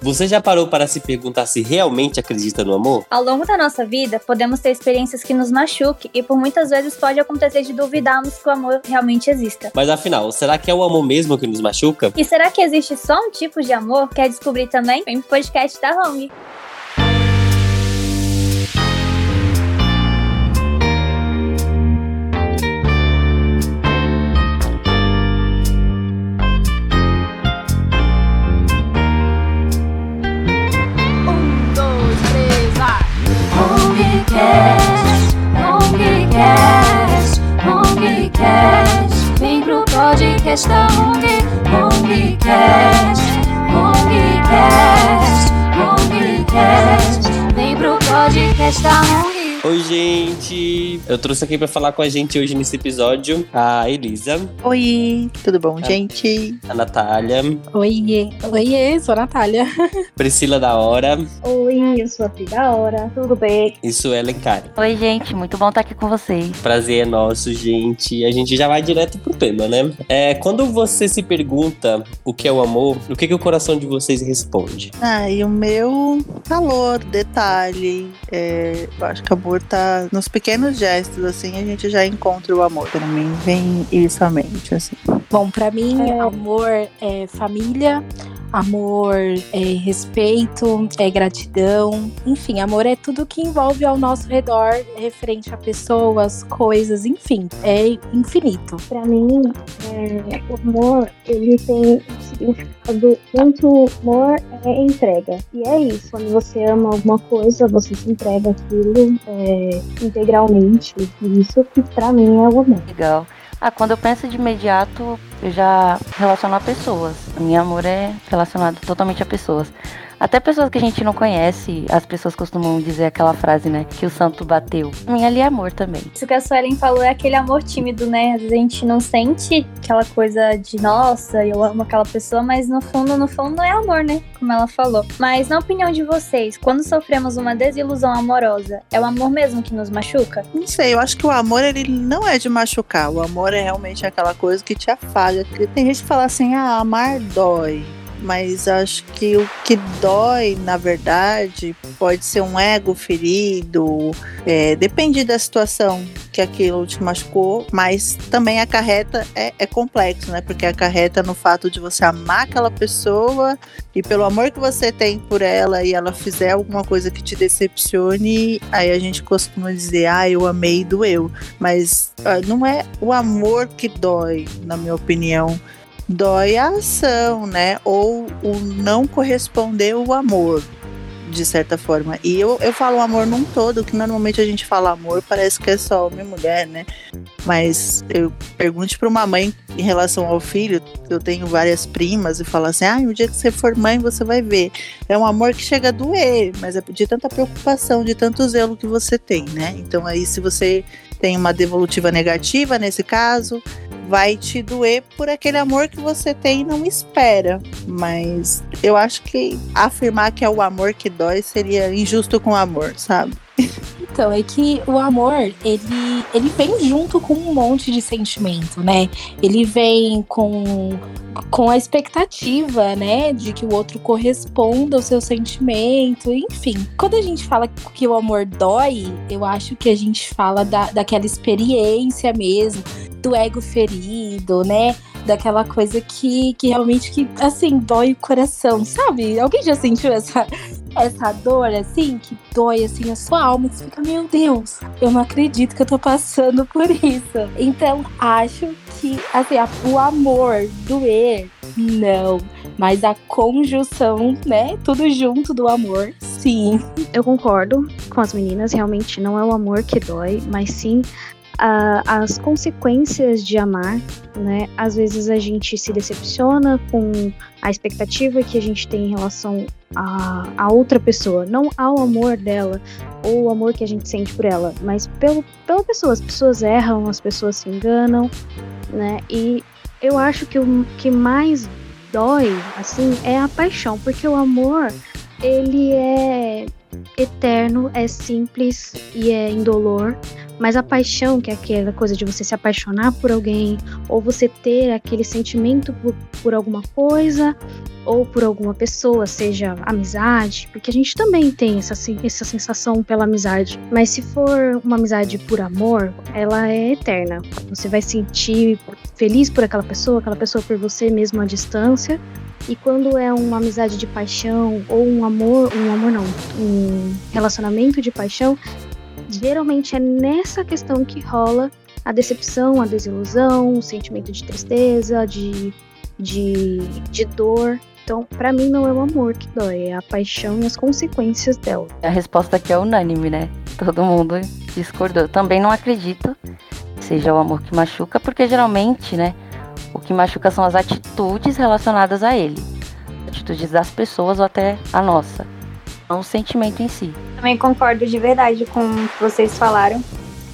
Você já parou para se perguntar se realmente acredita no amor? Ao longo da nossa vida, podemos ter experiências que nos machuquem e por muitas vezes pode acontecer de duvidarmos que o amor realmente exista. Mas afinal, será que é o amor mesmo que nos machuca? E será que existe só um tipo de amor? Quer descobrir também? Vem pro podcast da Hong. Podcast da Hong, Hongcast, Hongcast, Hongcast. Vem pro podcast da Hong. Oi, gente! Eu trouxe aqui pra falar com a gente hoje nesse episódio a Elisa, Oi, tudo bom, Ah. gente? a Natália, Oiê, oiê, sou a Natália. Priscila da Hora Oi, eu sou a Pri da Hora. Tudo bem? e Suelen Karen. Oi, gente, muito bom estar aqui com vocês. Prazer é nosso, gente. A gente já vai direto pro tema, né? É, quando você se pergunta o que é o amor, o que, que o coração de vocês responde? Ah, e o meu calor, detalhe. é, eu acho que o amor tá nos pequenos gestos, assim, a gente já encontra o amor. Pra mim, vem isso à mente, assim. Bom, pra mim, É. amor é família, amor é respeito, é gratidão. Enfim, amor é tudo que envolve ao nosso redor, referente a pessoas, coisas, enfim, é infinito. Pra mim, é, o amor, ele tem um significado muito amor é entrega. E é isso, quando você ama alguma coisa, você se entrega aquilo é, integralmente. E isso que pra mim é o amor. Legal. Ah, quando eu penso de imediato, eu já relaciono a pessoas. Meu amor é relacionado totalmente a pessoas. Até pessoas que a gente não conhece, as pessoas costumam dizer aquela frase, né? Que o santo bateu. Pra mim ali é amor também. Isso que a Suelen falou é aquele amor tímido, né? Às vezes a gente não sente aquela coisa de nossa, eu amo aquela pessoa, mas no fundo, no fundo não é amor, né? Como ela falou. Mas na opinião de vocês, quando sofremos uma desilusão amorosa, é o amor mesmo que nos machuca? Não sei, eu acho que o amor, ele não é de machucar. O amor é realmente aquela coisa que te afaga. Tem gente que fala assim, ah, amar dói. Mas acho que o que dói, na verdade, pode ser um ego ferido. é, depende da situação que aquilo te machucou. Mas também acarreta, é, é complexo, né? Porque acarreta no fato de você amar aquela pessoa e pelo amor que você tem por ela e ela fizer alguma coisa que te decepcione, aí a gente costuma dizer, ah, eu amei e doeu. Mas ah, não é o amor que dói, na minha opinião. Dói a ação, né? Ou o não corresponder o amor, de certa forma. E eu, eu falo amor num todo, que normalmente a gente fala amor, parece que é só homem e mulher, né? Mas eu pergunte para uma mãe em relação ao filho, eu tenho várias primas e falo assim: ah, o dia que você for mãe, você vai ver. É um amor que chega a doer, mas é de tanta preocupação, de tanto zelo que você tem, né? Então aí, se você tem uma devolutiva negativa nesse caso, vai te doer por aquele amor que você tem e não espera. Mas eu acho que afirmar que é o amor que dói seria injusto com o amor, sabe? Então, é que o amor, ele, ele vem junto com um monte de sentimento, né? Ele vem com, com a expectativa, né? De que o outro corresponda ao seu sentimento, enfim. Quando a gente fala que o amor dói, eu acho que a gente fala da, daquela experiência mesmo, do ego ferido, né? Daquela coisa que, que realmente, que, assim, dói o coração, sabe? Alguém já sentiu essa, essa dor, assim, que dói, assim, a sua alma, você fica, meu Deus, eu não acredito que eu tô passando por isso. Então, acho que, assim, o amor, doer, não. Mas a conjunção, né, tudo junto do amor, sim. Eu concordo com as meninas, realmente não é o amor que dói, mas sim a- as consequências de amar, né? Às vezes a gente se decepciona com a expectativa que a gente tem em relação a, a outra pessoa, não ao amor dela ou o amor que a gente sente por ela, mas pelo, pela pessoa. As pessoas erram, as pessoas se enganam, né? E eu acho que o que mais dói, assim, é a paixão, porque o amor ele é eterno, é simples e é indolor. Mas a paixão, que é aquela coisa de você se apaixonar por alguém, ou você ter aquele sentimento por, por alguma coisa, ou por alguma pessoa, seja amizade, porque a gente também tem essa, essa sensação pela amizade. Mas se for uma amizade por amor, ela é eterna. Você vai sentir feliz por aquela pessoa, aquela pessoa por você mesmo à distância. E quando é uma amizade de paixão ou um amor, um amor não, um relacionamento de paixão, geralmente é nessa questão que rola a decepção, a desilusão, o sentimento de tristeza, de, de, de dor. Então, para mim, não é o amor que dói, é a paixão e as consequências dela. A resposta aqui é unânime, né? Todo mundo discordou. Também não acredito seja o amor que machuca, porque geralmente, né? O que machuca são as atitudes relacionadas a ele. Atitudes das pessoas ou até a nossa. Não o sentimento em si. Também concordo de verdade com o que vocês falaram.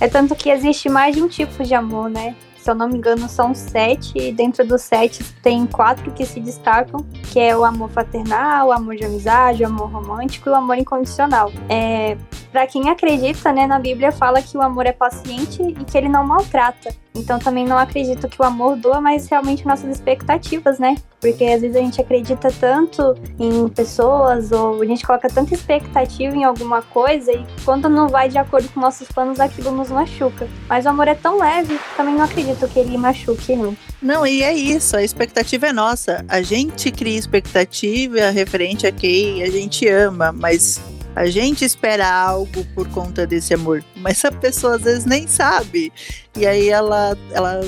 É tanto que existe mais de um tipo de amor, né? se eu não me engano, são sete, e dentro dos sete tem quatro que se destacam, que é o amor fraternal, o amor de amizade, o amor romântico e o amor incondicional. É, para quem acredita, né, na Bíblia fala que o amor é paciente e que ele não maltrata. Então também não acredito que o amor doa, mas realmente nossas expectativas, né? Porque às vezes a gente acredita tanto em pessoas ou a gente coloca tanta expectativa em alguma coisa e quando não vai de acordo com nossos planos, aquilo nos machuca. Mas o amor é tão leve, também não acredito que ele machuque, não. Não, e é isso, a expectativa é nossa. A gente cria expectativa referente a quem a gente ama, mas a gente espera algo por conta desse amor, mas a pessoa às vezes nem sabe. E aí ela, ela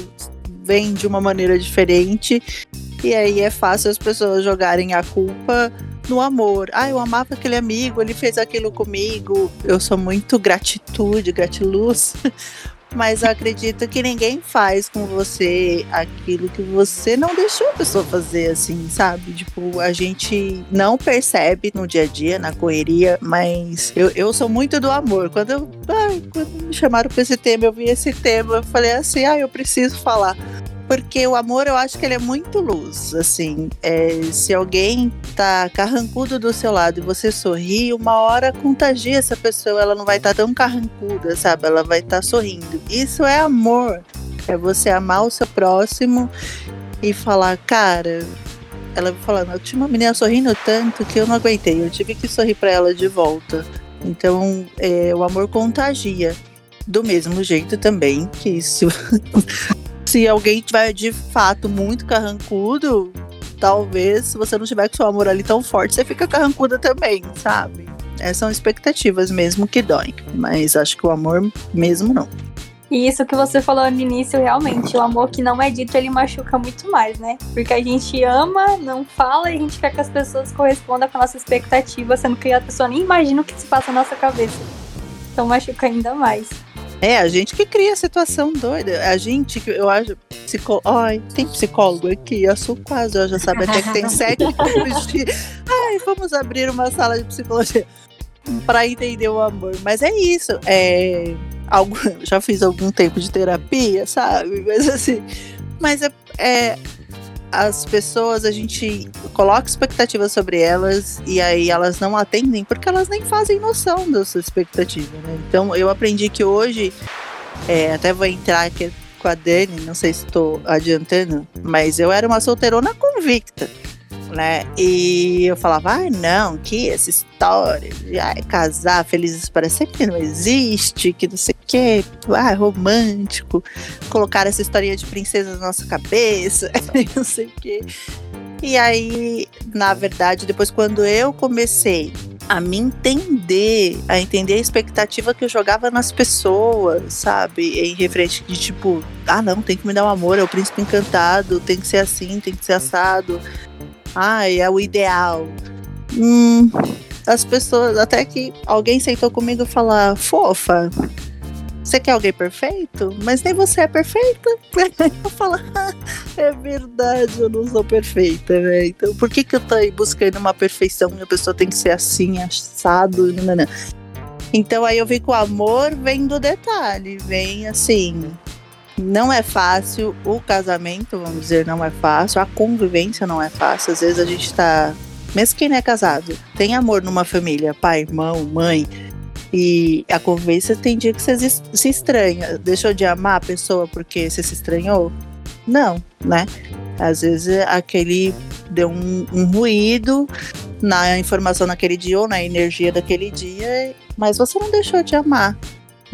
vem de uma maneira diferente. E aí é fácil as pessoas jogarem a culpa no amor. Ah, eu amava aquele amigo, ele fez aquilo comigo. Eu sou muito gratitude, gratiluz. mas eu acredito que ninguém faz com você aquilo que você não deixou a pessoa fazer, assim, sabe? Tipo, a gente não percebe no dia a dia, na correria, mas eu, eu sou muito do amor. Quando, eu, ai, quando me chamaram pra esse tema, eu vi esse tema, eu falei assim, ah, eu preciso falar. Porque o amor, eu acho que ele é muito luz, assim. É, se alguém tá carrancudo do seu lado e você sorri, uma hora contagia essa pessoa, ela não vai estar tá tão carrancuda, sabe? Ela vai estar tá sorrindo. Isso é amor. É você amar o seu próximo e falar, cara, ela falando, eu tinha uma menina sorrindo tanto que eu não aguentei, eu tive que sorrir para ela de volta. Então, é, o amor contagia. Do mesmo jeito também que se se alguém tiver de fato muito carrancudo, talvez se você não tiver com seu amor ali tão forte, você fica carrancuda também, sabe? Essas são expectativas mesmo que doem, mas acho que o amor mesmo não. E isso que você falou no início, realmente, o amor que não é dito, ele machuca muito mais, né? Porque a gente ama, não fala e a gente quer que as pessoas correspondam com a nossa expectativa, sendo que a pessoa nem imagina o que se passa na nossa cabeça. Então machuca ainda mais. É, a gente que cria a situação doida. A gente que eu acho. Psicó... Ai, tem psicólogo aqui, eu sou quase, eu já sabe até que tem sete tipos de. Ai, vamos abrir uma sala de psicologia para entender o amor. Mas é isso. É, algo, já fiz algum tempo de terapia, sabe? Mas assim. Mas é, é as pessoas, a gente coloca expectativas sobre elas e aí elas não atendem porque elas nem fazem noção da sua expectativa, né? Então eu aprendi que hoje, é, até vou entrar aqui com a Dani, não sei se estou adiantando, mas eu era uma solteirona convicta né? E eu falava, ai, ah, não, que essa história de ai, casar felizes para sempre não existe, que não sei o que, ah, romântico, colocar essa historinha de princesa na nossa cabeça, não sei o que. E aí, na verdade, depois quando eu comecei a me entender, a entender a expectativa que eu jogava nas pessoas, sabe? Em referente de tipo, ah, não, tem que me dar um amor, é o príncipe encantado, tem que ser assim, tem que ser assado ai, é o ideal. Hum, as pessoas, até que alguém sentou comigo e falou, fofa, você quer alguém perfeito? Mas nem você é perfeita. Eu falo, ah, é verdade, eu não sou perfeita, né? Então por que, que eu tô aí buscando uma perfeição e a pessoa tem que ser assim, assado? Não, não, não. Então aí eu vi que o amor vem do detalhe, vem assim, não é fácil, o casamento, vamos dizer, não é fácil, a convivência não é fácil. Às vezes a gente tá Mesmo quem não é casado, tem amor numa família, pai, irmão, mãe. E a convivência tem dia que você se- estranha. Deixou de amar a pessoa porque você se estranhou? Não, né? Às vezes aquele deu um, um ruído na informação naquele dia ou na energia daquele dia, mas você não deixou de amar.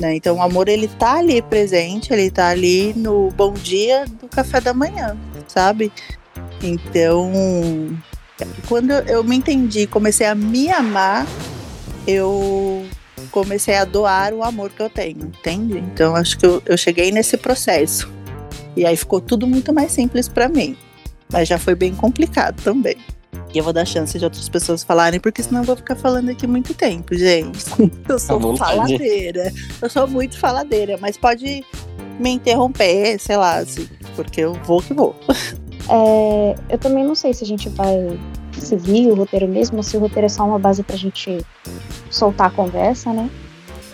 Né? Então o amor ele tá ali presente, ele tá ali no bom dia do café da manhã, sabe? Então, quando eu me entendi, comecei a me amar, eu comecei a doar o amor que eu tenho, entende? Então acho que eu, eu cheguei nesse processo. E aí ficou tudo muito mais simples pra mim. Mas já foi bem complicado também. E eu vou dar chance de outras pessoas falarem, porque senão eu vou ficar falando aqui muito tempo, gente. Eu sou faladeira. Eu sou muito faladeira, mas pode me interromper, sei lá, assim, porque eu vou que vou. É, eu também não sei se a gente vai seguir o roteiro mesmo, ou se o roteiro é só uma base pra gente soltar a conversa, né?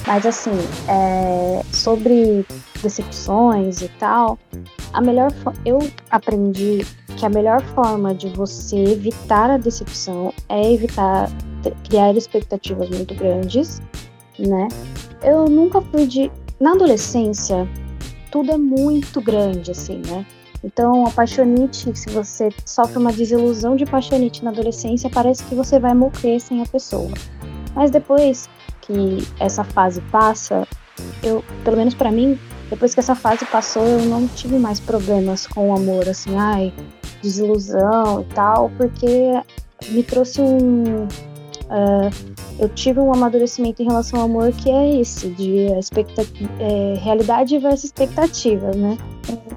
Mas assim, é, sobre decepções e tal, a melhor eu aprendi que a melhor forma de você evitar a decepção é evitar criar expectativas muito grandes, né? Eu nunca fui de na adolescência tudo é muito grande assim, né? Então, a paixonite, se você sofre uma desilusão de paixonite na adolescência, parece que você vai morrer sem a pessoa. Mas depois que essa fase passa, eu, pelo menos pra mim, depois que essa fase passou, eu não tive mais problemas com o amor, assim, ai, desilusão e tal, porque me trouxe um. Ah, eu tive um amadurecimento em relação ao amor que é esse, de é, realidade versus expectativas, né?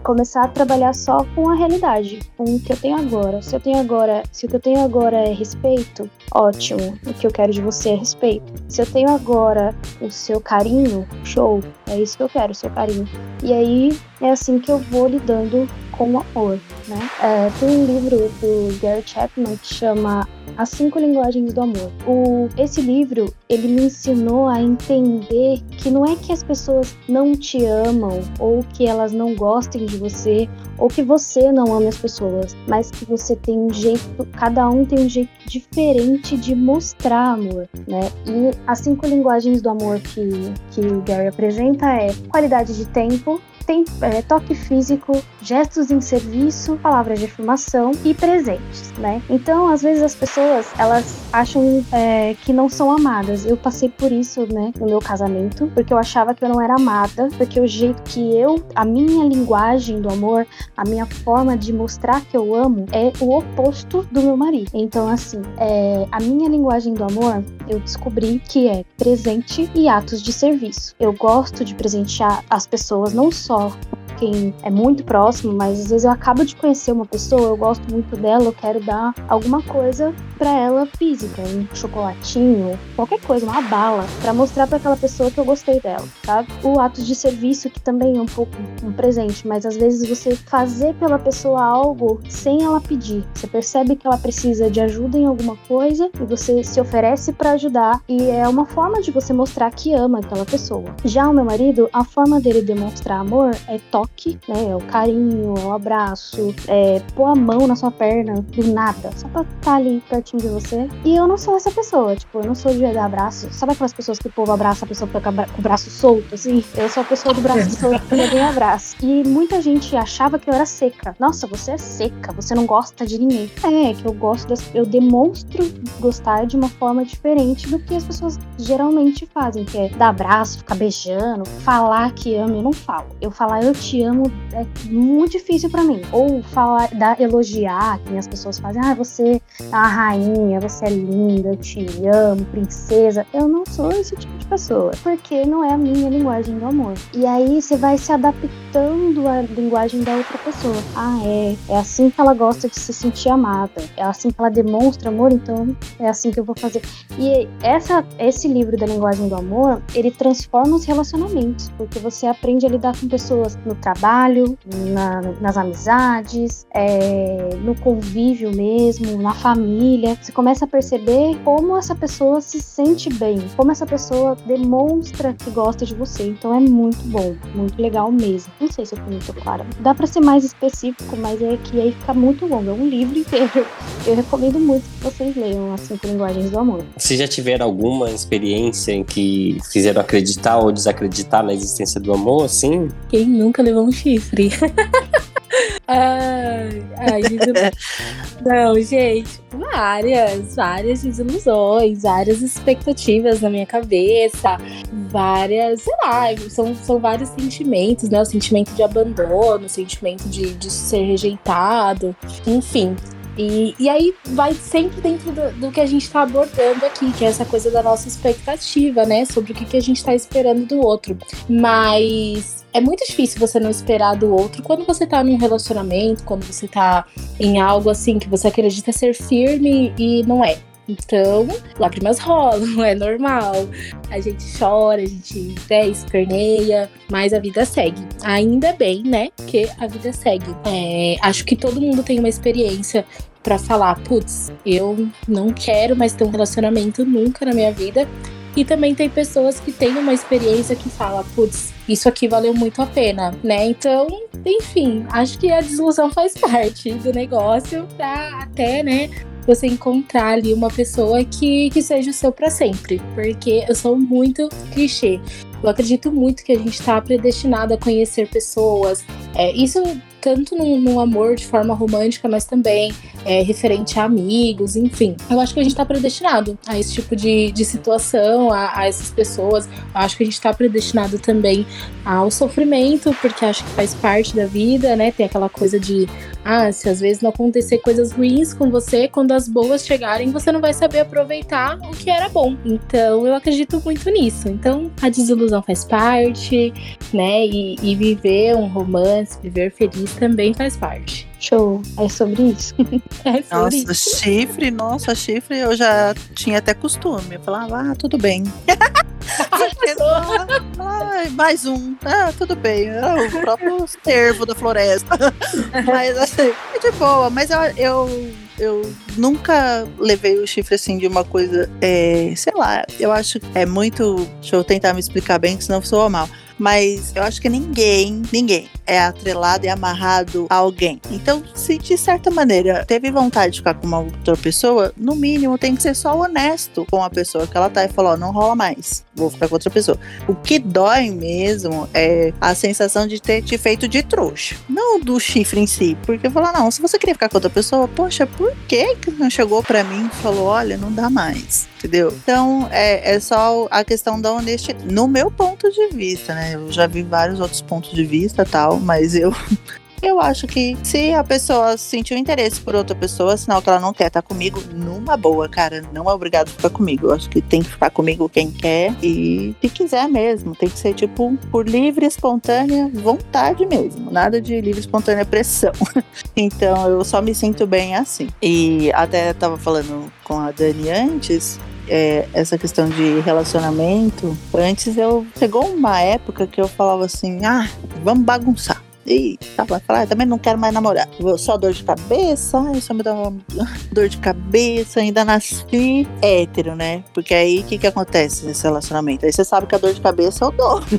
começar a trabalhar só com a realidade, com o que eu tenho agora. Se eu tenho agora, se o que eu tenho agora é respeito, ótimo. O que eu quero de você é respeito. Se eu tenho agora o seu carinho, show. É isso que eu quero, o seu carinho. E aí é assim que eu vou lidando com amor, né? É, tem um livro do Gary Chapman que chama As Cinco Linguagens do Amor. O, esse livro, ele me ensinou a entender que não é que as pessoas não te amam ou que elas não gostem de você ou que você não ame as pessoas, mas que você tem um jeito, cada um tem um jeito diferente de mostrar amor, né? E as cinco linguagens do amor que, que o Gary apresenta é qualidade de tempo, é, toque físico, gestos em serviço, palavras de afirmação e presentes, né? Então, às vezes as pessoas elas acham é, que não são amadas. Eu passei por isso, né, no meu casamento, porque eu achava que eu não era amada, porque o jeito que eu, a minha linguagem do amor, a minha forma de mostrar que eu amo é o oposto do meu marido. Então, assim, é, a minha linguagem do amor, eu descobri que é presente e atos de serviço. Eu gosto de presentear as pessoas não só all. Quem é muito próximo, mas às vezes eu acabo de conhecer uma pessoa, eu gosto muito dela, eu quero dar alguma coisa pra ela física, um chocolatinho, qualquer coisa, uma bala, pra mostrar pra aquela pessoa que eu gostei dela, sabe? O ato de serviço, que também é um pouco um presente, mas às vezes você fazer pela pessoa algo sem ela pedir. Você percebe que ela precisa de ajuda em alguma coisa e você se oferece pra ajudar e é uma forma de você mostrar que ama aquela pessoa. Já o meu marido, a forma dele demonstrar amor é toque, né? É o carinho, é o abraço, é pôr a mão na sua perna do nada, só pra estar ali pertinho de você. E eu não sou essa pessoa, tipo, eu não sou de dar abraço. Sabe aquelas pessoas que o povo abraça a pessoa com o braço solto, assim? Eu sou a pessoa do braço solto que ninguém abraça. E muita gente achava que eu era seca. Nossa, você é seca, você não gosta de ninguém. É, que eu gosto das. Eu demonstro gostar de uma forma diferente do que as pessoas geralmente fazem, que é dar abraço, ficar beijando, falar que ama, eu não falo. Eu falar eu te amo é muito difícil pra mim. Ou falar, dar, elogiar, que as pessoas fazem, ah, você é uma rainha, você é linda, eu te amo, princesa. Eu não sou esse tipo de pessoa, porque não é a minha linguagem do amor. E aí você vai se adaptando à linguagem da outra pessoa. Ah, é, é assim que ela gosta de se sentir amada, é assim que ela demonstra amor, então é assim que eu vou fazer. E essa, esse livro da linguagem do amor, ele transforma os relacionamentos, porque você aprende a lidar com pessoas no trabalho, na- nas amizades, é, no convívio mesmo, na família. Você começa a perceber como essa pessoa se sente bem, como essa pessoa demonstra que gosta de você. Então é muito bom, muito legal mesmo. Não sei se eu fui muito clara. Dá pra ser mais específico, mas é que aí fica muito longo. É um livro inteiro. Eu recomendo muito que vocês leiam as cinco linguagens do amor. Vocês já tiveram alguma experiência em que fizeram acreditar ou desacreditar na existência do amor, assim? Quem nunca levou um chifre? ai, ai, Não, gente, várias, várias desilusões, várias expectativas na minha cabeça, várias, sei lá, são, são vários sentimentos, né? O sentimento de abandono, o sentimento de, de ser rejeitado, enfim. E, e aí vai sempre dentro do, do que a gente tá abordando aqui, que é essa coisa da nossa expectativa, né? Sobre o que, que a gente tá esperando do outro. Mas é muito difícil você não esperar do outro quando você tá num relacionamento, quando você tá em algo assim que você acredita ser firme e não é. Então, lágrimas rolam, é normal. A gente chora, a gente né, esperneia, mas a vida segue. Ainda bem, né? Que a vida segue. É, acho que todo mundo tem uma experiência pra falar, putz, eu não quero mais ter um relacionamento nunca na minha vida. E também tem pessoas que têm uma experiência que fala, putz, isso aqui valeu muito a pena, né? Então, enfim, acho que a desilusão faz parte do negócio pra até, né, você encontrar ali uma pessoa que, que seja o seu pra sempre. Porque eu sou muito clichê. Eu acredito muito que a gente tá predestinado a conhecer pessoas. É, isso tanto no, no amor de forma romântica, mas também é, referente a amigos, enfim. Eu acho que a gente tá predestinado a esse tipo de, de situação, a, a essas pessoas. Eu acho que a gente tá predestinado também ao sofrimento, porque acho que faz parte da vida, né? Tem aquela coisa de, ah, se às vezes não acontecer coisas ruins com você, quando as boas chegarem, você não vai saber aproveitar o que era bom. Então, eu acredito muito nisso. Então, a desilusão faz parte, né? E, e viver um romance, viver feliz também faz parte. Show, é sobre isso. É sobre Nossa, isso. chifre, nossa, chifre eu já tinha até costume. Eu falava, ah, tudo bem. ah, mais um. Ah, tudo bem. É o próprio cervo da floresta. mas assim, é de boa. Mas eu, eu, eu nunca levei o chifre assim de uma coisa, é, sei lá, eu acho que é muito. Deixa eu tentar me explicar bem, que senão eu sou mal. Mas eu acho que ninguém, ninguém é atrelado e amarrado a alguém. Então, se de certa maneira teve vontade de ficar com uma outra pessoa, no mínimo tem que ser só honesto com a pessoa que ela tá e falar: ó, não rola mais, vou ficar com outra pessoa. O que dói mesmo é a sensação de ter te feito de trouxa. Não do chifre em si. Porque falar, não, se você queria ficar com outra pessoa, poxa, por que que não chegou pra mim e falou: olha, não dá mais? Entendeu? Então, é, é só a questão da honestidade. No meu ponto de vista, né? Eu já vi vários outros pontos de vista tal, mas eu. Eu acho que se a pessoa sentiu interesse por outra pessoa, sinal que ela não quer estar comigo, numa boa, cara, não é obrigado a ficar comigo. Eu acho que tem que ficar comigo quem quer e se quiser mesmo. Tem que ser, tipo, por livre, espontânea vontade mesmo. Nada de livre, espontânea pressão. então eu só me sinto bem assim. E até tava falando com a Dani antes, é, essa questão de relacionamento, antes eu chegou uma época que eu falava assim, ah, vamos bagunçar. E tava falando, ah, também não quero mais namorar. Só dor de cabeça, ai, só me dá uma dor de cabeça, ainda nasci hétero, né? Porque aí o que, que acontece nesse relacionamento? Aí você sabe que a dor de cabeça eu dou.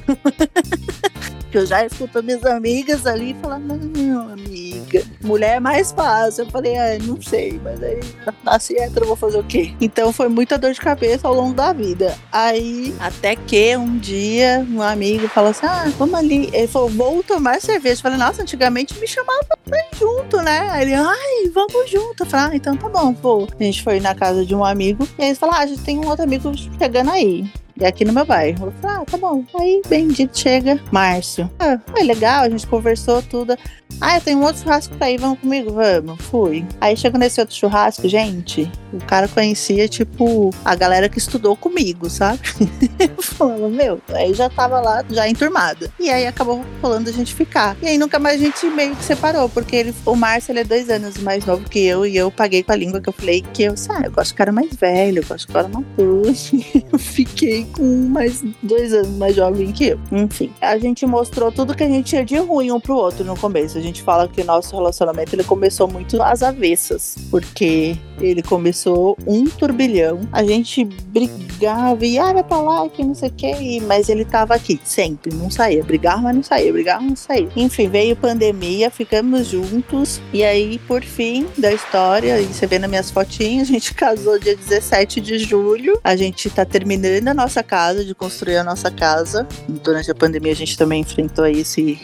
que eu já escuto minhas amigas ali falando, não, amiga, mulher é mais fácil. Eu falei, ah, não sei, mas aí nasci hétero, vou fazer o quê? Então foi muita dor de cabeça ao longo da vida. Aí, até que um dia, um amigo falou assim: ah, vamos ali. Ele falou, vou tomar cerveja. Eu falei, nossa, antigamente me chamava pra ir junto, né? Aí ele, ai, vamos junto. Eu falei, ah, então tá bom, vou. A gente foi na casa de um amigo e aí eles falaram, ah, a gente tem um outro amigo chegando aí. E aqui no meu bairro. Eu falei, ah, tá bom. Aí, bendito, chega Márcio. Ah, foi legal, a gente conversou tudo. Ah, eu tenho um outro churrasco pra ir, vamos comigo? Vamos, fui. Aí chegou nesse outro churrasco, gente, o cara conhecia, tipo, a galera que estudou comigo, sabe? Eu falava, meu, aí já tava lá, já enturmada. E aí acabou rolando a gente ficar. E aí nunca mais a gente meio que separou, porque ele, o Márcio, ele é dois anos mais novo que eu, e eu paguei com a língua que eu falei que eu, sabe, eu gosto de cara mais velho, eu gosto de cara maduro. eu fiquei um mais dois anos mais jovem que eu. Enfim, a gente mostrou tudo que a gente tinha de ruim um pro outro no começo. A gente fala que nosso relacionamento ele começou muito às avessas, porque ele começou um turbilhão. A gente brigava e ah, vai pra lá, que não sei o que, mas ele tava aqui sempre, não saía. Brigava, mas não saía, brigava, não saía. Enfim, veio pandemia, ficamos juntos e aí, por fim da história, e você vê nas minhas fotinhas, a gente casou dia 17 de julho. A gente tá terminando a nossa casa, de construir a nossa casa. Durante a pandemia, a gente também enfrentou esse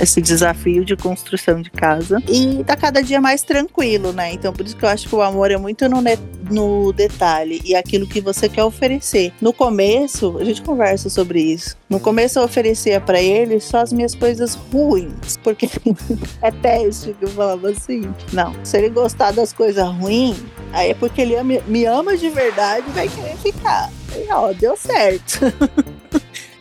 esse desafio de construção de casa. E tá cada dia mais tranquilo, né? Então por isso que eu acho que o amor é muito no, no detalhe e aquilo que você quer oferecer. No começo, a gente conversa sobre isso. No começo eu oferecia para ele só as minhas coisas ruins, porque é teste que eu falava assim. Não, se ele gostar das coisas ruins, aí é porque ele ama, me ama de verdade e vai querer ficar. E ó, deu certo.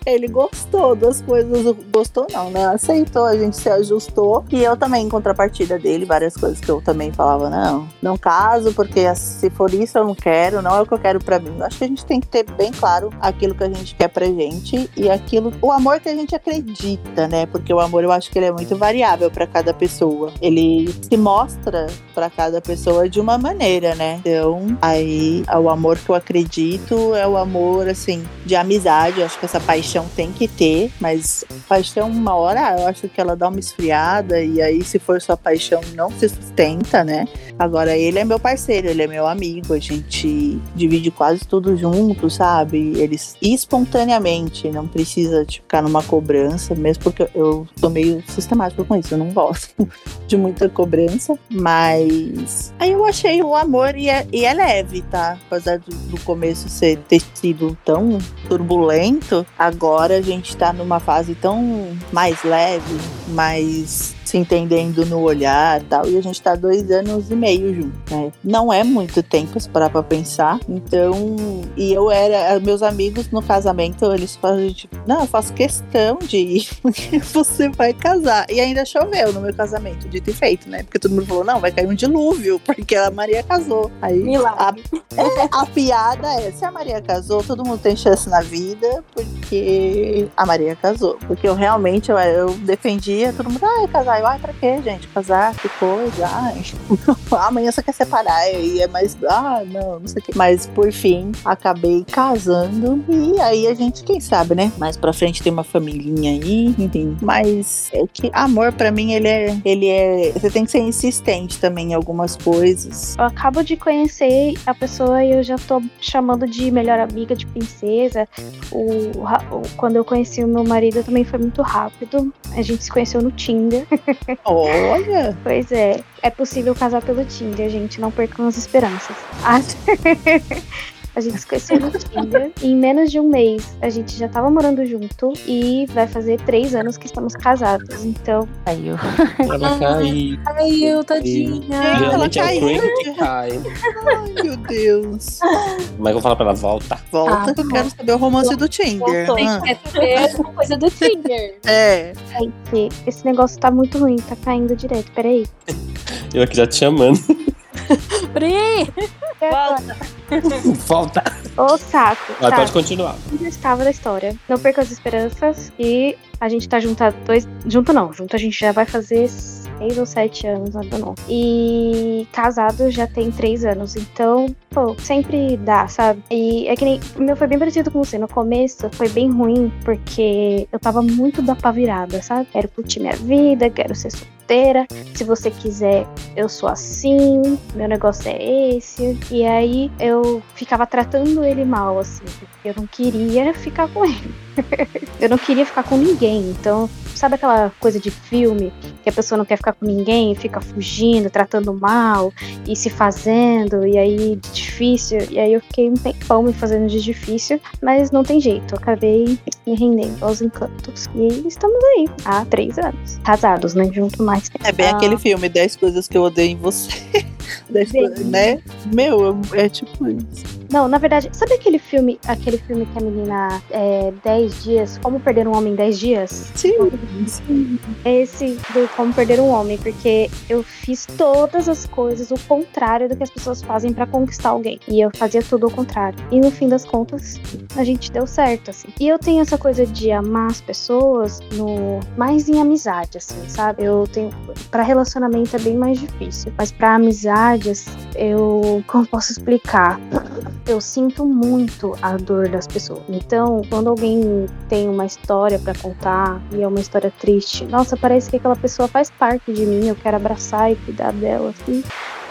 ele gostou das coisas, gostou não, né? Aceitou, a gente se ajustou. E eu também, em contrapartida dele, várias coisas que eu também falava, não, não caso, porque se for isso eu não quero, não é o que eu quero para mim. Eu acho que a gente tem que ter bem claro aquilo que a gente quer pra gente e aquilo, o amor que a gente acredita, né? Porque o amor eu acho que ele é muito variável para cada pessoa. Ele se mostra para cada pessoa de uma maneira, né? Então, aí o amor que eu acredito é o amor assim de amizade, eu acho que essa paixão paixão tem que ter, mas paixão, uma hora eu acho que ela dá uma esfriada, e aí, se for sua paixão, não se sustenta, né? Agora, ele é meu parceiro, ele é meu amigo, a gente divide quase tudo junto, sabe? Eles espontaneamente, não precisa tipo, ficar numa cobrança, mesmo porque eu sou meio sistemático com isso, eu não gosto de muita cobrança, mas aí eu achei o amor e é, e é leve, tá? Apesar do, do começo ser, ter sido tão turbulento, agora agora a gente tá numa fase tão mais leve, mais se entendendo no olhar e tal. E a gente tá dois anos e meio junto, né? Não é muito tempo, se parar pra pensar. Então, e eu era, meus amigos no casamento, eles fazem tipo, não, eu faço questão de ir, porque você vai casar. E ainda choveu no meu casamento, dito e feito, né? Porque todo mundo falou, não, vai cair um dilúvio, porque a Maria casou. Aí a, é, a piada é, se a Maria casou, todo mundo tem chance na vida, porque a Maria casou. Porque eu realmente, eu, eu defendia, todo mundo, ah, casar casar. Eu, ai, pra quê, gente? Casar, que coisa. Ai, amanhã você quer separar. E é mais, ah, não, não sei o quê. Mas por fim, acabei casando. E aí a gente, quem sabe, né? Mais pra frente tem uma familhinha aí, enfim. Mas é que amor, pra mim, ele é. Ele é. Você tem que ser insistente também em algumas coisas. Eu acabo de conhecer a pessoa e eu já tô chamando de melhor amiga, de princesa. O, o, quando eu conheci o meu marido também foi muito rápido. A gente se conheceu no Tinder. Olha! pois é, é possível casar pelo Tinder, gente. Não percam as esperanças. A gente se conheceu no Tinder e em menos de um mês a gente já tava morando junto e vai fazer três anos que estamos casados. Então. Caiu. Ela caiu. Caiu, tadinha. Realmente é o caiu. Que cai. Ai, meu Deus. Mas eu vou falar pra ela, volta. Volta Ah, que eu quero saber o romance do Tinder. Voltou. Ah, Quer saber alguma coisa do Tinder? é. Gente, esse negócio tá muito ruim, tá caindo direto. Peraí. Eu aqui já te chamando. Pri! Volta. Volta. Ô, saco. Mas pode continuar. Onde eu estava da história. Não perca as esperanças e a gente tá junto dois. Junto não, junto a gente já vai fazer seis ou sete anos, nada não. E casado já tem três anos. Então, pô, sempre dá, sabe? E é que nem. O meu foi bem parecido com você. No começo foi bem ruim, porque eu tava muito da pá virada, sabe? Quero curtir minha vida, quero ser solteira. Se você quiser, eu sou assim, meu negócio é esse. E aí eu ficava tratando ele mal, assim, porque eu não queria ficar com ele. eu não queria ficar com ninguém. Então, sabe aquela coisa de filme que a pessoa não quer ficar com ninguém, fica fugindo, tratando mal e se fazendo, e aí difícil. E aí eu fiquei um tempão me fazendo de difícil, mas não tem jeito. Acabei me rendendo aos encantos. E estamos aí há três anos. Casados, né? Junto mais. É bem Ah. aquele filme, 10 coisas que eu odeio em você. 10 Bem. coisas, né? Meu, é tipo isso. Não, na verdade, sabe aquele filme, aquele filme que a menina é 10 dias, Como Perder um Homem em 10 Dias? Sim. É esse do Como Perder um Homem, porque eu fiz todas as coisas o contrário do que as pessoas fazem pra conquistar alguém. E eu fazia tudo ao contrário. E no fim das contas, a gente deu certo, assim. E eu tenho essa coisa de amar as pessoas no mais em amizade, assim, sabe? Eu tenho para relacionamento é bem mais difícil, mas para amizades eu como posso explicar? Eu sinto muito a dor das pessoas. Então, quando alguém tem uma história para contar e é uma história triste, nossa, parece que aquela pessoa faz parte de mim, eu quero abraçar e cuidar dela, assim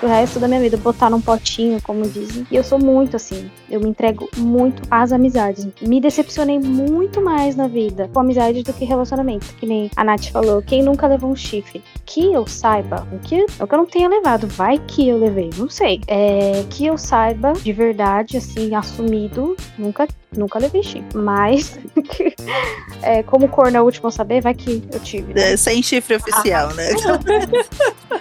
o resto da minha vida, botar num potinho, como dizem. E eu sou muito assim, eu me entrego muito às amizades. Me decepcionei muito mais na vida com amizade do que relacionamento. Que nem a Nath falou, quem nunca levou um chifre? Que eu saiba, o que, o que eu não tenha levado, vai que eu levei, não sei. É, que eu saiba, de verdade, assim, assumido, nunca Nunca levei chifre. Mas, é, como corno é o último a saber, vai que eu tive. Né? É, sem chifre oficial, ah, né?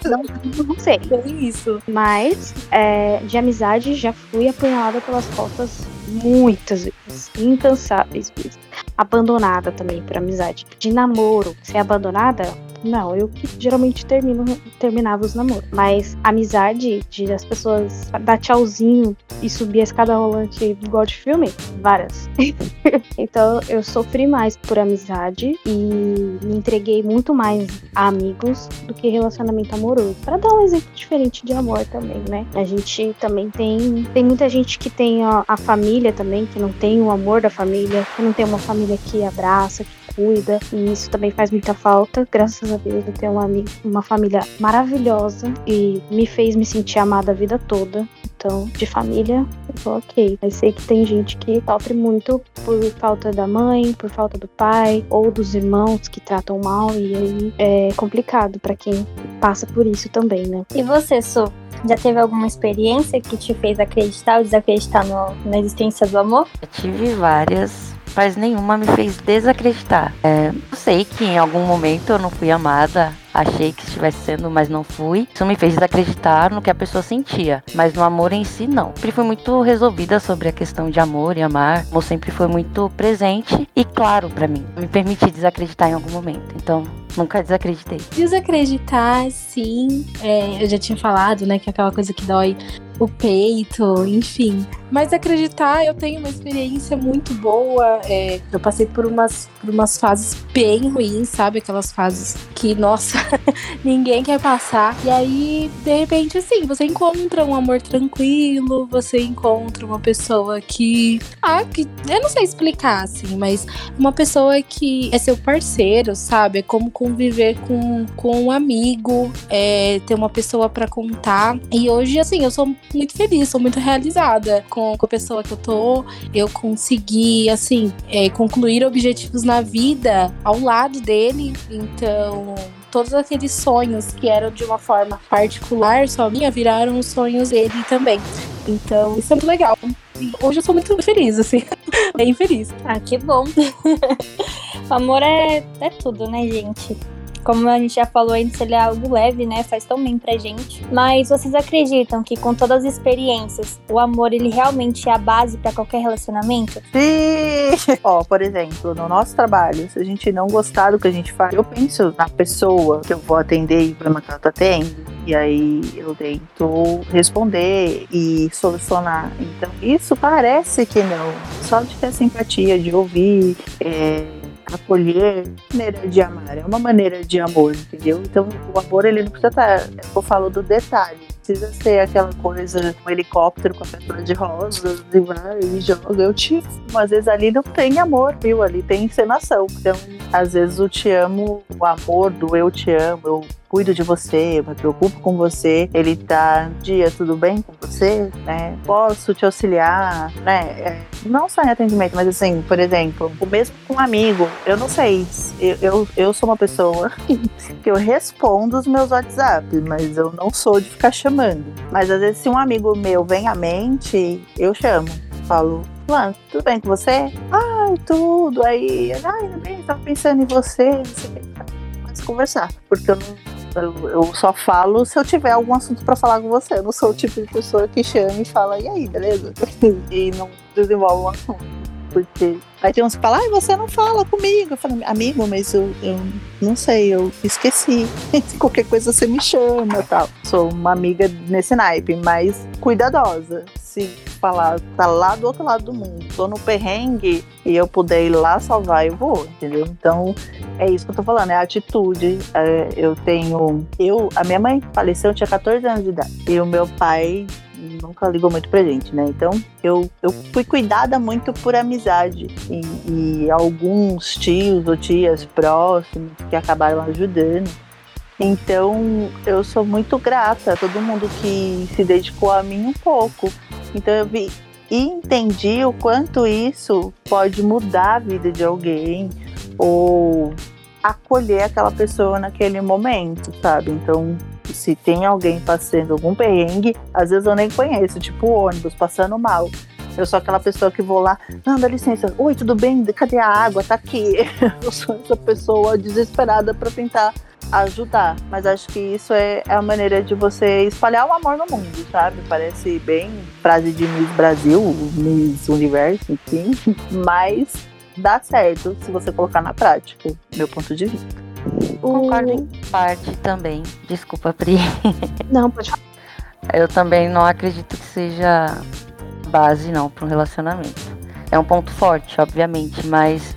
Não, não sei. É isso. Mas, é, de amizade, já fui apunhalada pelas costas muitas vezes. Incansáveis vezes. Abandonada também por amizade. De namoro, ser abandonada, não, eu que geralmente termino, terminava os namoros. Mas amizade de as pessoas dar tchauzinho e subir a escada rolante igual de filme, várias. então eu sofri mais por amizade e me entreguei muito mais a amigos do que relacionamento amoroso. Para dar um exemplo diferente de amor também, né? A gente também tem tem muita gente que tem a, a família também, que não tem o amor da família, que não tem uma família que abraça, que cuida, e isso também faz muita falta. Graças a Deus eu tenho uma, uma família maravilhosa e me fez me sentir amada a vida toda. Então, de família, eu tô ok. Mas sei que tem gente que sofre muito por falta da mãe, por falta do pai, ou dos irmãos que tratam mal, e aí é complicado para quem passa por isso também, né? E você, Su? Já teve alguma experiência que te fez acreditar ou desacreditar no, na existência do amor? Eu tive várias mas nenhuma me fez desacreditar. É, eu sei que em algum momento eu não fui amada, achei que estivesse sendo, mas não fui. Isso me fez desacreditar no que a pessoa sentia, mas no amor em si não. Sempre fui muito resolvida sobre a questão de amor e amar. Amor sempre foi muito presente e claro para mim. Me permiti desacreditar em algum momento. Então, nunca desacreditei. Desacreditar, sim. É, eu já tinha falado, né, que é aquela coisa que dói o peito, enfim. Mas acreditar, eu tenho uma experiência muito boa. É, eu passei por umas, por umas fases bem ruins, sabe? Aquelas fases que, nossa, ninguém quer passar. E aí, de repente, assim, você encontra um amor tranquilo, você encontra uma pessoa que. Ah, que. Eu não sei explicar, assim, mas uma pessoa que é seu parceiro, sabe? É como conviver com, com um amigo, é, ter uma pessoa para contar. E hoje, assim, eu sou muito feliz, sou muito realizada com, com a pessoa que eu tô. Eu consegui, assim, é, concluir objetivos na vida ao lado dele. Então, todos aqueles sonhos que eram de uma forma particular, só minha, viraram sonhos dele também. Então, isso é muito legal. Hoje eu sou muito feliz, assim. Bem feliz. Ah, que bom. amor é, é tudo, né, gente? Como a gente já falou antes, ele é algo leve, né? Faz tão bem pra gente. Mas vocês acreditam que com todas as experiências, o amor ele realmente é a base para qualquer relacionamento? Sim! Ó, por exemplo, no nosso trabalho, se a gente não gostar do que a gente faz, eu penso na pessoa que eu vou atender e o problema que ela tá tendo. E aí eu tento responder e solucionar. Então, isso parece que não. Só de ter simpatia, de ouvir. É acolher, maneira de amar, é uma maneira de amor, entendeu? Então o amor ele não precisa estar, tá, eu falo do detalhe, precisa ser aquela coisa, um helicóptero com a pessoa de rosas e vai e joga, eu te amo. Às vezes ali não tem amor, viu? Ali tem encenação. Então, às vezes o te amo, o amor do eu te amo, eu cuido de você, eu me preocupo com você, ele tá, dia, tudo bem com você, né? Posso te auxiliar, né? É, não só em atendimento, mas assim, por exemplo, o mesmo com um amigo, eu não sei, eu, eu, eu sou uma pessoa que eu respondo os meus WhatsApp, mas eu não sou de ficar chamando. Mas às vezes se um amigo meu vem à mente, eu chamo, falo, Mano, tudo bem com você? Ai, tudo. Aí, ai, bem, tava pensando em você. Você conversar, porque eu não Eu, só falo se eu tiver algum assunto pra falar com você. Eu não sou o tipo de pessoa que chama e fala, e aí, beleza? e não desenvolve um assunto. Porque aí tem uns que falam, ai, você não fala comigo. Eu falo, amigo, mas eu, eu não sei, eu esqueci. Qualquer coisa você me chama tal. Sou uma amiga nesse naipe, mas cuidadosa. Se falar, tá lá do outro lado do mundo, tô no perrengue e eu puder ir lá salvar, eu vou, entendeu? Então, é isso que eu tô falando, é a atitude. É, eu tenho. Eu, a minha mãe faleceu, eu tinha 14 anos de idade. E o meu pai nunca ligou muito pra gente, né? Então eu, eu fui cuidada muito por amizade e, e alguns tios ou tias próximos que acabaram ajudando. Então eu sou muito grata a todo mundo que se dedicou a mim um pouco. Então eu vi e entendi o quanto isso pode mudar a vida de alguém ou acolher aquela pessoa naquele momento, sabe? Então se tem alguém passando algum perrengue, às vezes eu nem conheço, tipo ônibus, passando mal. Eu sou aquela pessoa que vou lá, não, dá licença, oi, tudo bem? Cadê a água? Tá aqui. Eu sou essa pessoa desesperada para tentar ajudar. Mas acho que isso é, é a maneira de você espalhar o amor no mundo, sabe? Parece bem frase de Miss Brasil, Miss Universo, enfim. Mas dá certo se você colocar na prática, meu ponto de vista. Concordo em parte também. Desculpa, Pri. Não, pode falar. Eu também não acredito que seja base, não, para um relacionamento. É um ponto forte, obviamente, mas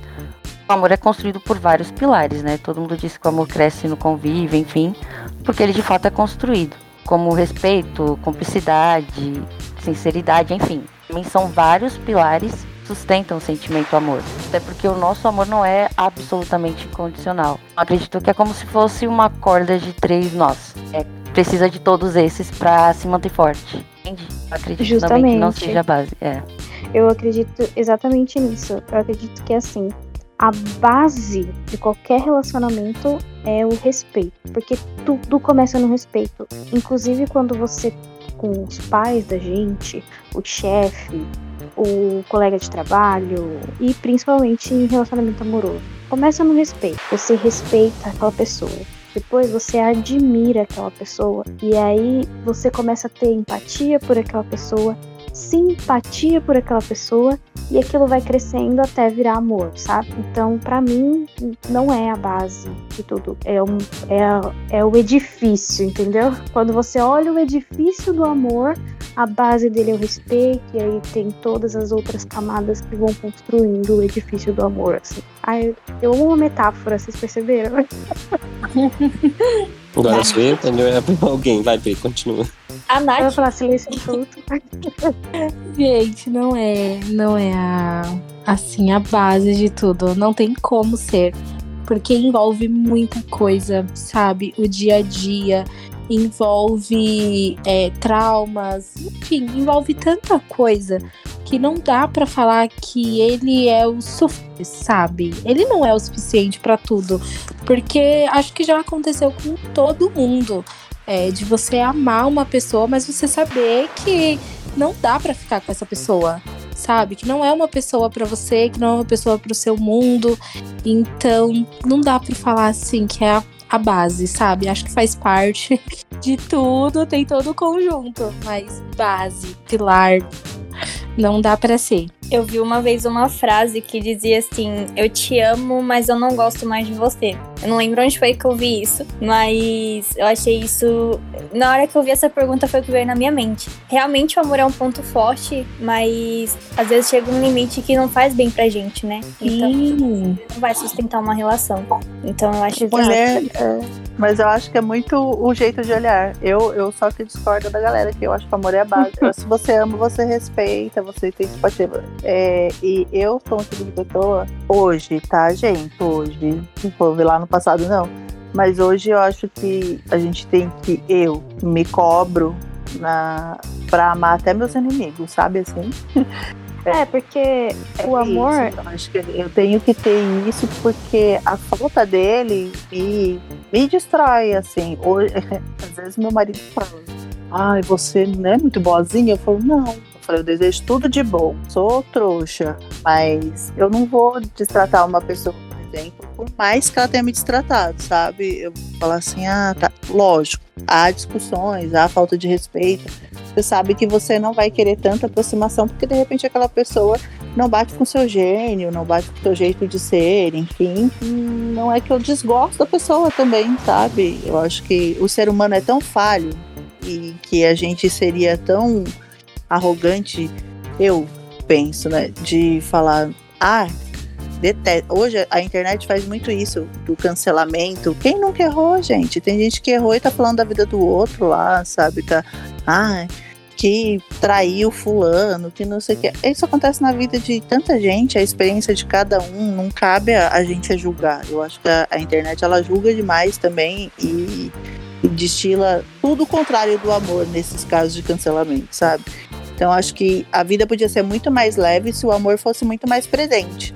o amor é construído por vários pilares, né? Todo mundo diz que o amor cresce no convívio, enfim, porque ele de fato é construído. Como respeito, cumplicidade, sinceridade, enfim. Também são vários pilares sustentam o sentimento amor. Até porque o nosso amor não é absolutamente incondicional. Eu acredito que é como se fosse uma corda de três nós. É, precisa de todos esses para se manter forte. Entende? Eu acredito Justamente. também que não seja a base. É. Eu acredito exatamente nisso. Eu acredito que assim, a base de qualquer relacionamento é o respeito, porque tudo começa no respeito. Inclusive quando você com os pais da gente, o chefe, o colega de trabalho e principalmente em relacionamento amoroso. Começa no respeito. Você respeita aquela pessoa. Depois você admira aquela pessoa e aí você começa a ter empatia por aquela pessoa, simpatia por aquela pessoa e aquilo vai crescendo até virar amor, sabe? Então, para mim, não é a base de tudo, é, um, é, é o edifício, entendeu? Quando você olha o edifício do amor, a base dele é o respeito, e aí tem todas as outras camadas que vão construindo o edifício do amor, assim. Ai, eu amo uma metáfora, vocês perceberam? Agora sou eu, entendeu? É alguém, vai, Pri, continua. A Eu vou Nath, falar silêncio absoluto. Gente, não é, não é a, assim, a base de tudo. Não tem como ser. Porque envolve muita coisa, sabe? O dia a dia, envolve é, traumas, enfim, envolve tanta coisa que não dá pra falar que ele é o suficiente, sabe? Ele não é o suficiente pra tudo, porque acho que já aconteceu com todo mundo. é, de você amar uma pessoa, mas você saber que não dá pra ficar com essa pessoa, sabe? Que não é uma pessoa pra você, que não é uma pessoa pro seu mundo. Então, não dá pra falar assim que é a, a base, sabe? Acho que faz parte de tudo, tem todo o conjunto, mas base, pilar, não dá pra ser. eu vi uma vez uma frase que dizia assim: Eu te amo, mas eu não gosto mais de você. Eu não lembro onde foi que eu vi isso, mas eu achei isso. Na hora que eu vi essa pergunta, foi o que veio na minha mente. Realmente o amor é um ponto forte, mas às vezes chega um limite que não faz bem pra gente, né? Então não vai sustentar uma relação. Então eu acho que. Mulher, é, mas eu acho que é muito o jeito de olhar. Eu, eu só que discordo da galera, que eu acho que o amor é a base. Se você ama, você respeita, você tem simpatia. É, e eu sou um tipo de pessoa, hoje, tá, gente? Hoje, vou ver lá no passado, não. Mas hoje eu acho que a gente tem que, eu me cobro na, pra amar até meus inimigos, sabe assim? É, porque É o amor. isso, eu acho que eu tenho que ter isso porque a falta dele me, me destrói, assim. Hoje, às vezes meu marido fala, ai, você não é muito boazinha? Eu falo, não. Eu falei, eu desejo tudo de bom. Sou trouxa, mas eu não vou destratar uma pessoa, por mais que ela tenha me destratado, sabe? Eu falar assim, ah, tá, lógico, há discussões, há falta de respeito. Você sabe que você não vai querer tanta aproximação, porque de repente aquela pessoa não bate com seu gênio, não bate com seu jeito de ser, enfim. Não é que eu desgosto da pessoa também, sabe? Eu acho que o ser humano é tão falho e que a gente seria tão arrogante, eu penso, né? De falar, ah, detesto. Hoje a internet faz muito isso, do cancelamento. Quem nunca errou, gente? Tem gente que errou e tá falando da vida do outro lá, sabe? Tá. Ah, que traiu fulano, que não sei o que. Isso acontece na vida de tanta gente, a experiência de cada um, não cabe a, a gente a julgar. Eu acho que a, a, internet ela julga demais também e, e destila tudo o contrário do amor nesses casos de cancelamento, sabe? Então acho que a vida podia ser muito mais leve se o amor fosse muito mais presente.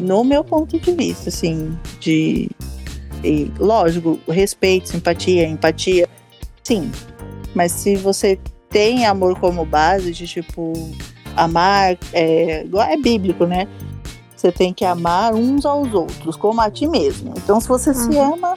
No meu ponto de vista, assim, de. E, lógico, respeito, simpatia, empatia, sim. Mas se você tem amor como base, de tipo, amar, é, é bíblico, né? Você tem que amar uns aos outros, como a ti mesmo. Então, se você uhum. se ama,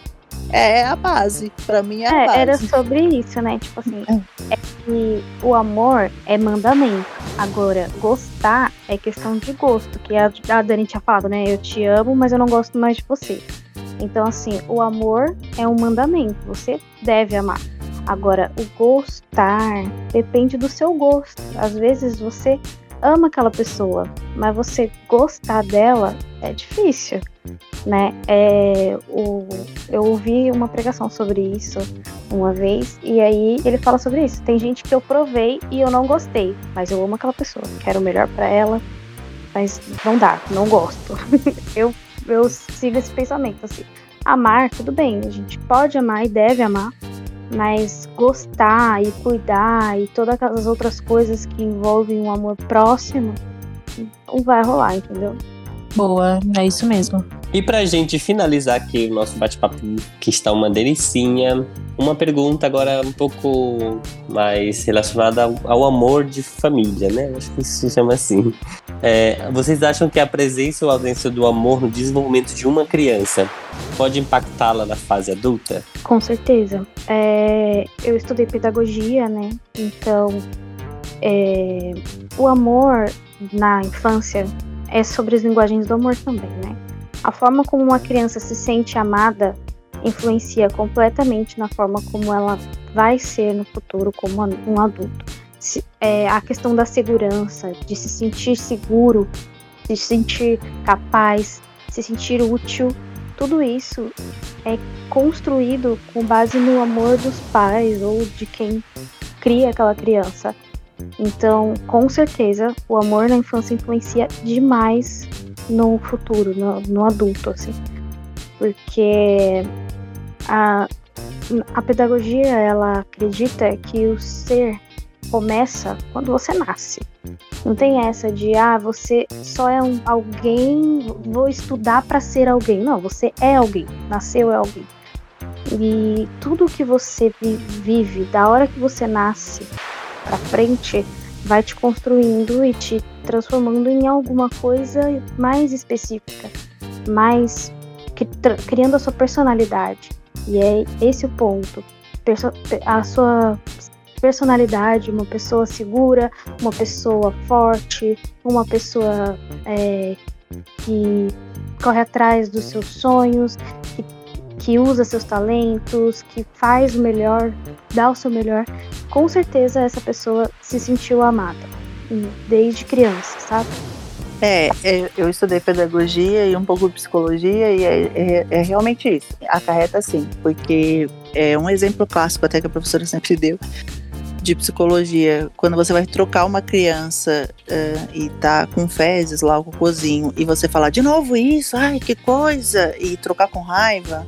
é a base. Para mim é a é, base. Era sobre isso, né? Tipo assim, é. é que o amor é mandamento. Agora, gostar é questão de gosto, que a, a Dani tinha falado, né? Eu te amo, mas eu não gosto mais de você. Então, assim, o amor é um mandamento. Você deve amar. Agora, o gostar depende do seu gosto. Às vezes você ama aquela pessoa, mas você gostar dela é difícil, né? É, o, eu ouvi uma pregação sobre isso uma vez e aí ele fala sobre isso. Tem gente que eu provei e eu não gostei, mas eu amo aquela pessoa, quero o melhor para ela, mas não dá, não gosto. eu eu sigo esse pensamento assim. Amar, tudo bem, a gente pode amar e deve amar, mas gostar e cuidar e todas aquelas outras coisas que envolvem um amor próximo não vai rolar, entendeu? Boa, é isso mesmo. E pra gente finalizar aqui o nosso bate-papo, que está uma delicinha, uma pergunta agora um pouco mais relacionada ao, amor de família, né? Acho que isso se chama assim. É, vocês acham que a presença ou ausência do amor no desenvolvimento de uma criança pode impactá-la na fase adulta? Com certeza. É, eu estudei pedagogia, né? Então, é, o amor na infância é sobre as linguagens do amor também, né? A forma como uma criança se sente amada influencia completamente na forma como ela vai ser no futuro como um adulto. Se, é, a questão da segurança, de se sentir seguro, de se sentir capaz, se sentir útil, tudo isso é construído com base no amor dos pais ou de quem cria aquela criança. Então, com certeza, o amor na infância influencia demais no futuro, no, no adulto, assim. Porque a, a pedagogia, ela acredita que o ser começa quando você nasce. Não tem essa de, ah, você só é um alguém, vou estudar para ser alguém. Não, você é alguém, nasceu é alguém. E tudo que você vive, da hora que você nasce para frente, vai te construindo e te transformando em alguma coisa mais específica, mais criando a sua personalidade. E é esse o ponto. Perso a sua personalidade, uma pessoa segura, uma pessoa forte, uma pessoa é, que corre atrás dos seus sonhos, que, que usa seus talentos, que faz o melhor, dá o seu melhor, com certeza essa pessoa se sentiu amada desde criança, sabe? É, é, eu estudei pedagogia e um pouco de psicologia e é, é, é, realmente isso. Acarreta sim, porque é um exemplo clássico até que a professora sempre deu de psicologia. Quando você vai trocar uma criança uh, e tá com fezes lá, o cocôzinho, e você falar de novo isso, ai que coisa, e trocar com raiva,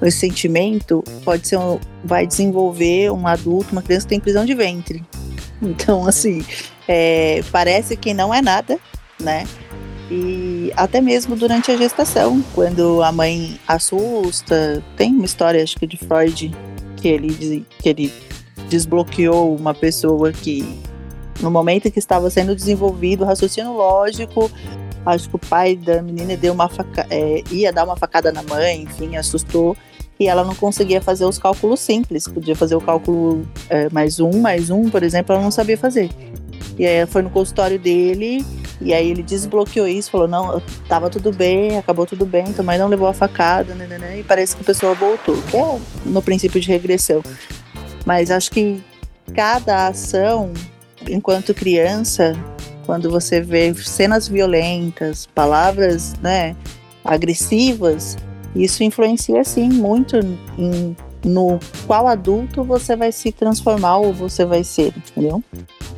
esse sentimento pode ser vai desenvolver um adulto, uma criança que tem prisão de ventre. Então, assim, é, parece que não é nada, né? E até mesmo durante a gestação, quando a mãe assusta, tem uma história, acho que de Freud, que ele, que ele desbloqueou uma pessoa que, no momento que estava sendo desenvolvido o raciocínio lógico, acho que o pai da menina deu uma faca, é, ia dar uma facada na mãe, enfim, assustou. E ela não conseguia fazer os cálculos simples. Podia fazer o cálculo é, mais um, mais um, por exemplo, ela não sabia fazer. E aí foi no consultório dele, e aí ele desbloqueou isso, falou, não, tava tudo bem, acabou tudo bem, tua mãe não levou a facada, né, né, né, e parece que a pessoa voltou, que é no princípio de regressão. Mas acho que cada ação, enquanto criança, quando você vê cenas violentas, palavras, né, agressivas, isso influencia sim muito em, no qual adulto você vai se transformar ou você vai ser, entendeu?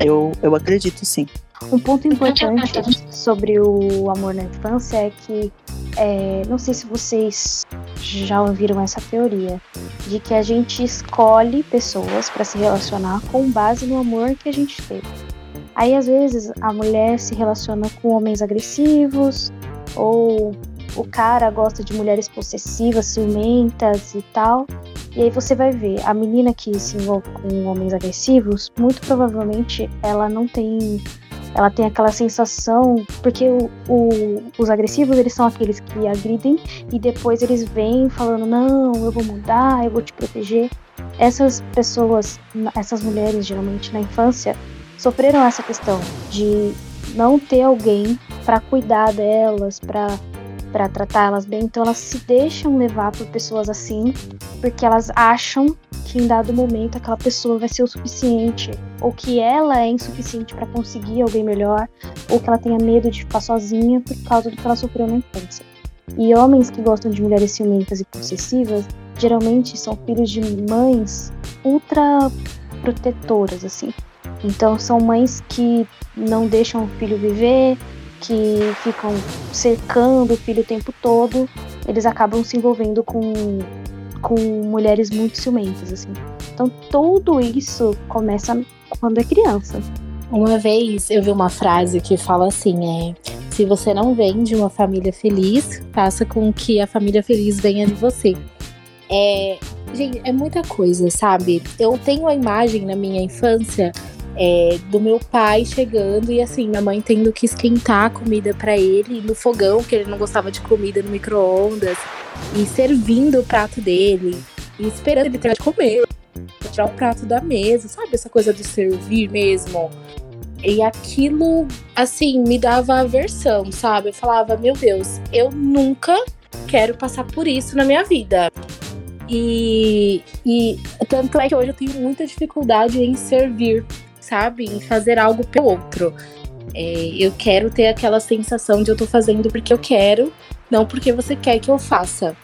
Eu, eu acredito sim. Um ponto importante sobre o amor na infância é que, é, não sei se vocês já ouviram essa teoria, de que a gente escolhe pessoas para se relacionar com base no amor que a gente teve. Aí, às vezes, a mulher se relaciona com homens agressivos, ou o cara gosta de mulheres possessivas, ciumentas e tal. E aí você vai ver, a menina que se envolve com homens agressivos, muito provavelmente ela não tem ela tem aquela sensação, porque o, o, os agressivos eles são aqueles que agridem e depois eles vêm falando não, eu vou mudar, eu vou te proteger. Essas pessoas, essas mulheres geralmente na infância sofreram essa questão de não ter alguém para cuidar delas, para para tratar elas bem, então elas se deixam levar por pessoas assim, porque elas acham que em dado momento aquela pessoa vai ser o suficiente, ou que ela é insuficiente para conseguir alguém melhor, ou que ela tenha medo de ficar sozinha por causa do que ela sofreu na infância. E homens que gostam de mulheres ciumentas e possessivas geralmente são filhos de mães ultra protetoras, assim. Então são mães que não deixam o filho viver, que ficam cercando o filho o tempo todo, eles acabam se envolvendo com com mulheres muito ciumentas, assim. Então tudo isso começa quando é criança. Uma vez eu vi uma frase que fala assim: é se você não vem de uma família feliz, faça com que a família feliz venha de você. É, gente, é muita coisa, sabe? Eu tenho a imagem na minha infância é, do meu pai chegando e assim, minha mãe tendo que esquentar a comida para ele no fogão, que ele não gostava de comida no micro-ondas e servindo o prato dele e esperando ele terminar de comer, tirar o prato da mesa, sabe? Essa coisa de servir mesmo. E aquilo, assim, me dava aversão, sabe? Eu falava, meu Deus, eu nunca quero passar por isso na minha vida. E, e tanto é que hoje eu tenho muita dificuldade em servir, sabe? Em fazer algo pelo outro. É, eu quero ter aquela sensação de eu tô fazendo porque eu quero não porque você quer que eu faça.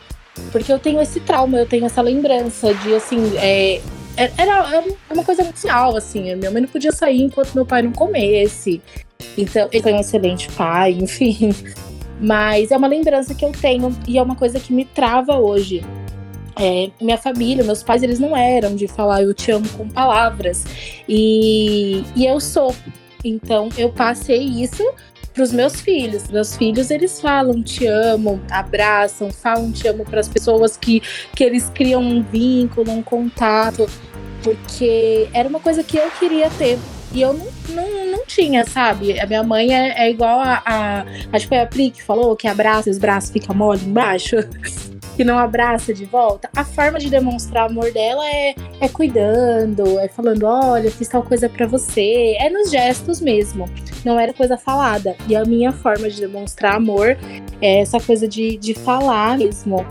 Porque eu tenho esse trauma, eu tenho essa lembrança de, assim, é, era, era uma coisa muito assim. Minha mãe não podia sair enquanto meu pai não comesse. Então, ele foi um excelente pai, enfim. Mas é uma lembrança que eu tenho e é uma coisa que me trava hoje. É, minha família, meus pais, eles não eram de falar eu te amo com palavras. E, e eu sou. Então eu passei isso para os meus filhos. Meus filhos, eles falam te amo, abraçam, falam te amo para as pessoas que, que eles criam um vínculo, um contato, porque era uma coisa que eu queria ter. E eu não, não, não tinha, sabe? A minha mãe é, é igual a, a. Acho que foi a Pri que falou que abraça e os braços ficam mole embaixo que não abraça de volta, a forma de demonstrar amor dela é, é cuidando, é falando, olha, fiz tal coisa para você, é nos gestos mesmo, não era coisa falada. E a minha forma de demonstrar amor é essa coisa de, de falar mesmo.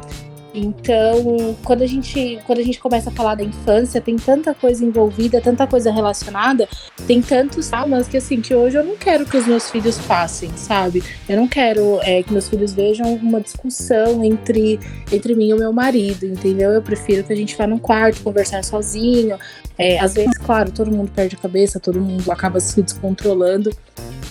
Então, quando a gente, quando a gente começa a falar da infância, tem tanta coisa envolvida, tanta coisa relacionada, tem tantos traumas que assim, que hoje eu não quero que os meus filhos passem, sabe? Eu não quero é, que meus filhos vejam uma discussão entre, entre mim e o meu marido, entendeu? Eu prefiro que a gente vá num quarto conversar sozinho. É, às vezes, claro, todo mundo perde a cabeça, todo mundo acaba se descontrolando.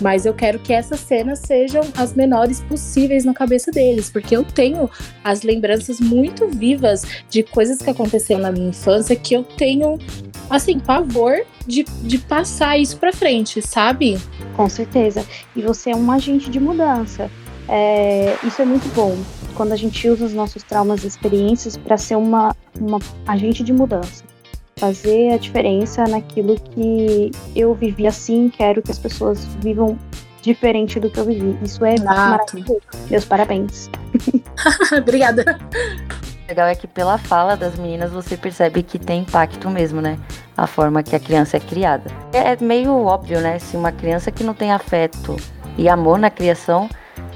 Mas eu quero que essas cenas sejam as menores possíveis na cabeça deles, porque eu tenho as lembranças muito vivas de coisas que aconteceram na minha infância que eu tenho, assim, pavor de, de passar isso pra frente, sabe? Com certeza. E você é um agente de mudança. É, isso é muito bom quando a gente usa os nossos traumas e experiências para ser uma, uma agente de mudança fazer a diferença naquilo que eu vivi assim, quero que as pessoas vivam diferente do que eu vivi. Isso é Exato. maravilhoso. Meus parabéns. Obrigada. O legal é que pela fala das meninas você percebe que tem impacto mesmo, né? A forma que a criança é criada. É meio óbvio, né? Se uma criança que não tem afeto e amor na criação,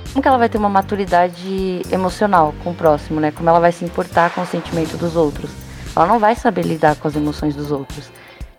como que ela vai ter uma maturidade emocional com o próximo, né? Como ela vai se importar com o sentimento dos outros? Ela não vai saber lidar com as emoções dos outros.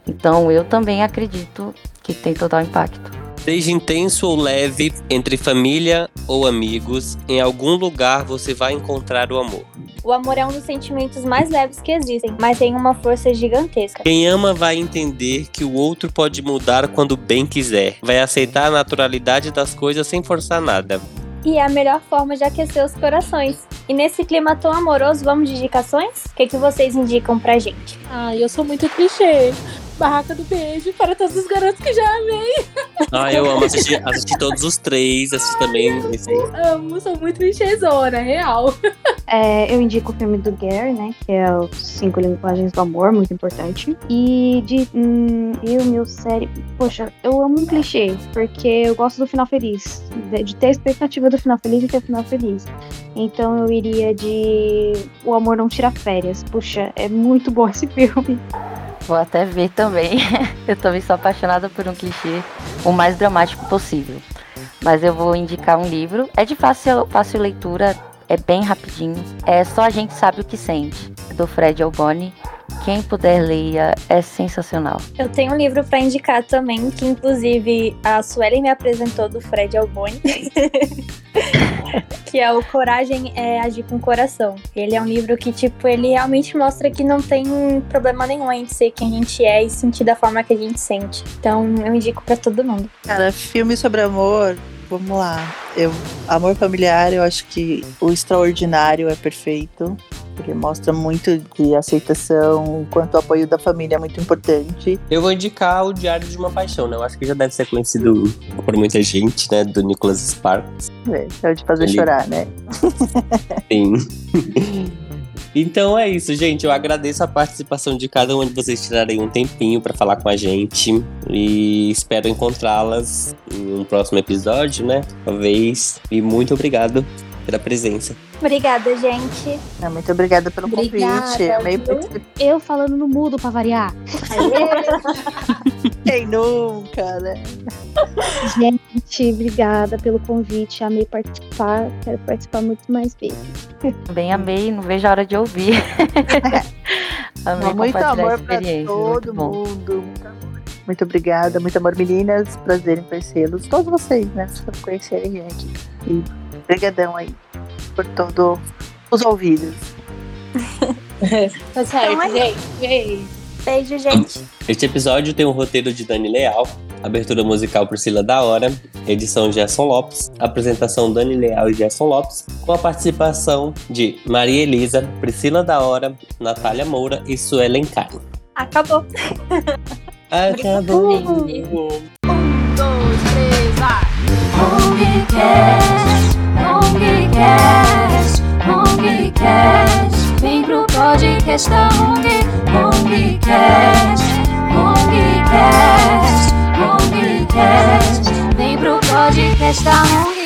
Então eu também acredito que tem total impacto. Seja intenso ou leve, entre família ou amigos, em algum lugar você vai encontrar o amor. O amor é um dos sentimentos mais leves que existem, mas tem uma força gigantesca. Quem ama vai entender que o outro pode mudar quando bem quiser. Vai aceitar a naturalidade das coisas sem forçar nada. E é a melhor forma de aquecer os corações. E nesse clima tão amoroso, vamos de indicações? O que, que vocês indicam pra gente? Ai, eu sou muito clichê. Barraca do beijo para todos os garotos que já amei. Ah, eu amo assistir, assistir todos os três, assistir também aí. Amo, sou muito clichêzona, real. É, eu indico o filme do Gary, né? Que é os Cinco Linguagens do Amor, muito importante. E de hum, filme ou série. Poxa, eu amo um clichê, porque eu gosto do final feliz. De, de ter a expectativa do final feliz e ter o final feliz. Então eu iria de O Amor Não Tira Férias. Puxa, é muito bom esse filme. Vou até ver também. eu também sou apaixonada por um clichê o mais dramático possível. Mas eu vou indicar um livro. É de fácil, fácil leitura, é bem rapidinho. É Só a Gente Sabe o que Sente, do Fred Alboni. Quem puder leia, é sensacional. Eu tenho um livro pra indicar também, que inclusive a Suelen me apresentou do Fred Alboni. que é o Coragem é Agir com Coração. Ele é um livro que, tipo, ele realmente mostra que não tem problema nenhum em ser quem a gente é e sentir da forma que a gente sente. Então, eu indico pra todo mundo. Cara, filme sobre amor, vamos lá. Eu, amor familiar, eu acho que o extraordinário é perfeito. Ele mostra muito de aceitação, o quanto o apoio da família é muito importante. Eu vou indicar o Diário de uma Paixão, né? Eu acho que já deve ser conhecido por muita gente, né? Do Nicholas Sparks. É, é o de fazer Ele- chorar, né? Sim. Então é isso, gente. Eu agradeço a participação de cada um de vocês tirarem um tempinho pra falar com a gente. E espero encontrá-las em um próximo episódio, né? Talvez. E muito obrigado pela presença. Obrigada, gente. É, Muito obrigada pelo Obrigada, convite. Amei participar. Eu falando no mudo pra variar. Quem nunca, né? Gente, obrigada pelo convite. Amei participar. Quero participar muito mais vezes. Também amei, não vejo a hora de ouvir. amei Muito amor pra todo muito mundo. Muito amor. Muito obrigada, muito amor, meninas. Prazer em conhecê-los. Todos vocês, né? Por conhecerem a gente. E obrigadão aí por todos os ouvidos. Tá certo, Então gente. Beijo. Beijo, gente. Este episódio tem um roteiro de Dani Leal, abertura musical Priscila da Hora, edição Gerson Lopes, apresentação Dani Leal e Gerson Lopes, com a participação de Maria Elisa, Priscila da Hora, Natália Moura e Suelen Caio. Acabou. Acabou! dois, três, vai! Hongcast, Hongcast. Vem pro podcast da Hong, Hongcast, Hongcast, Hongcast. Vem pro podcast da Hong.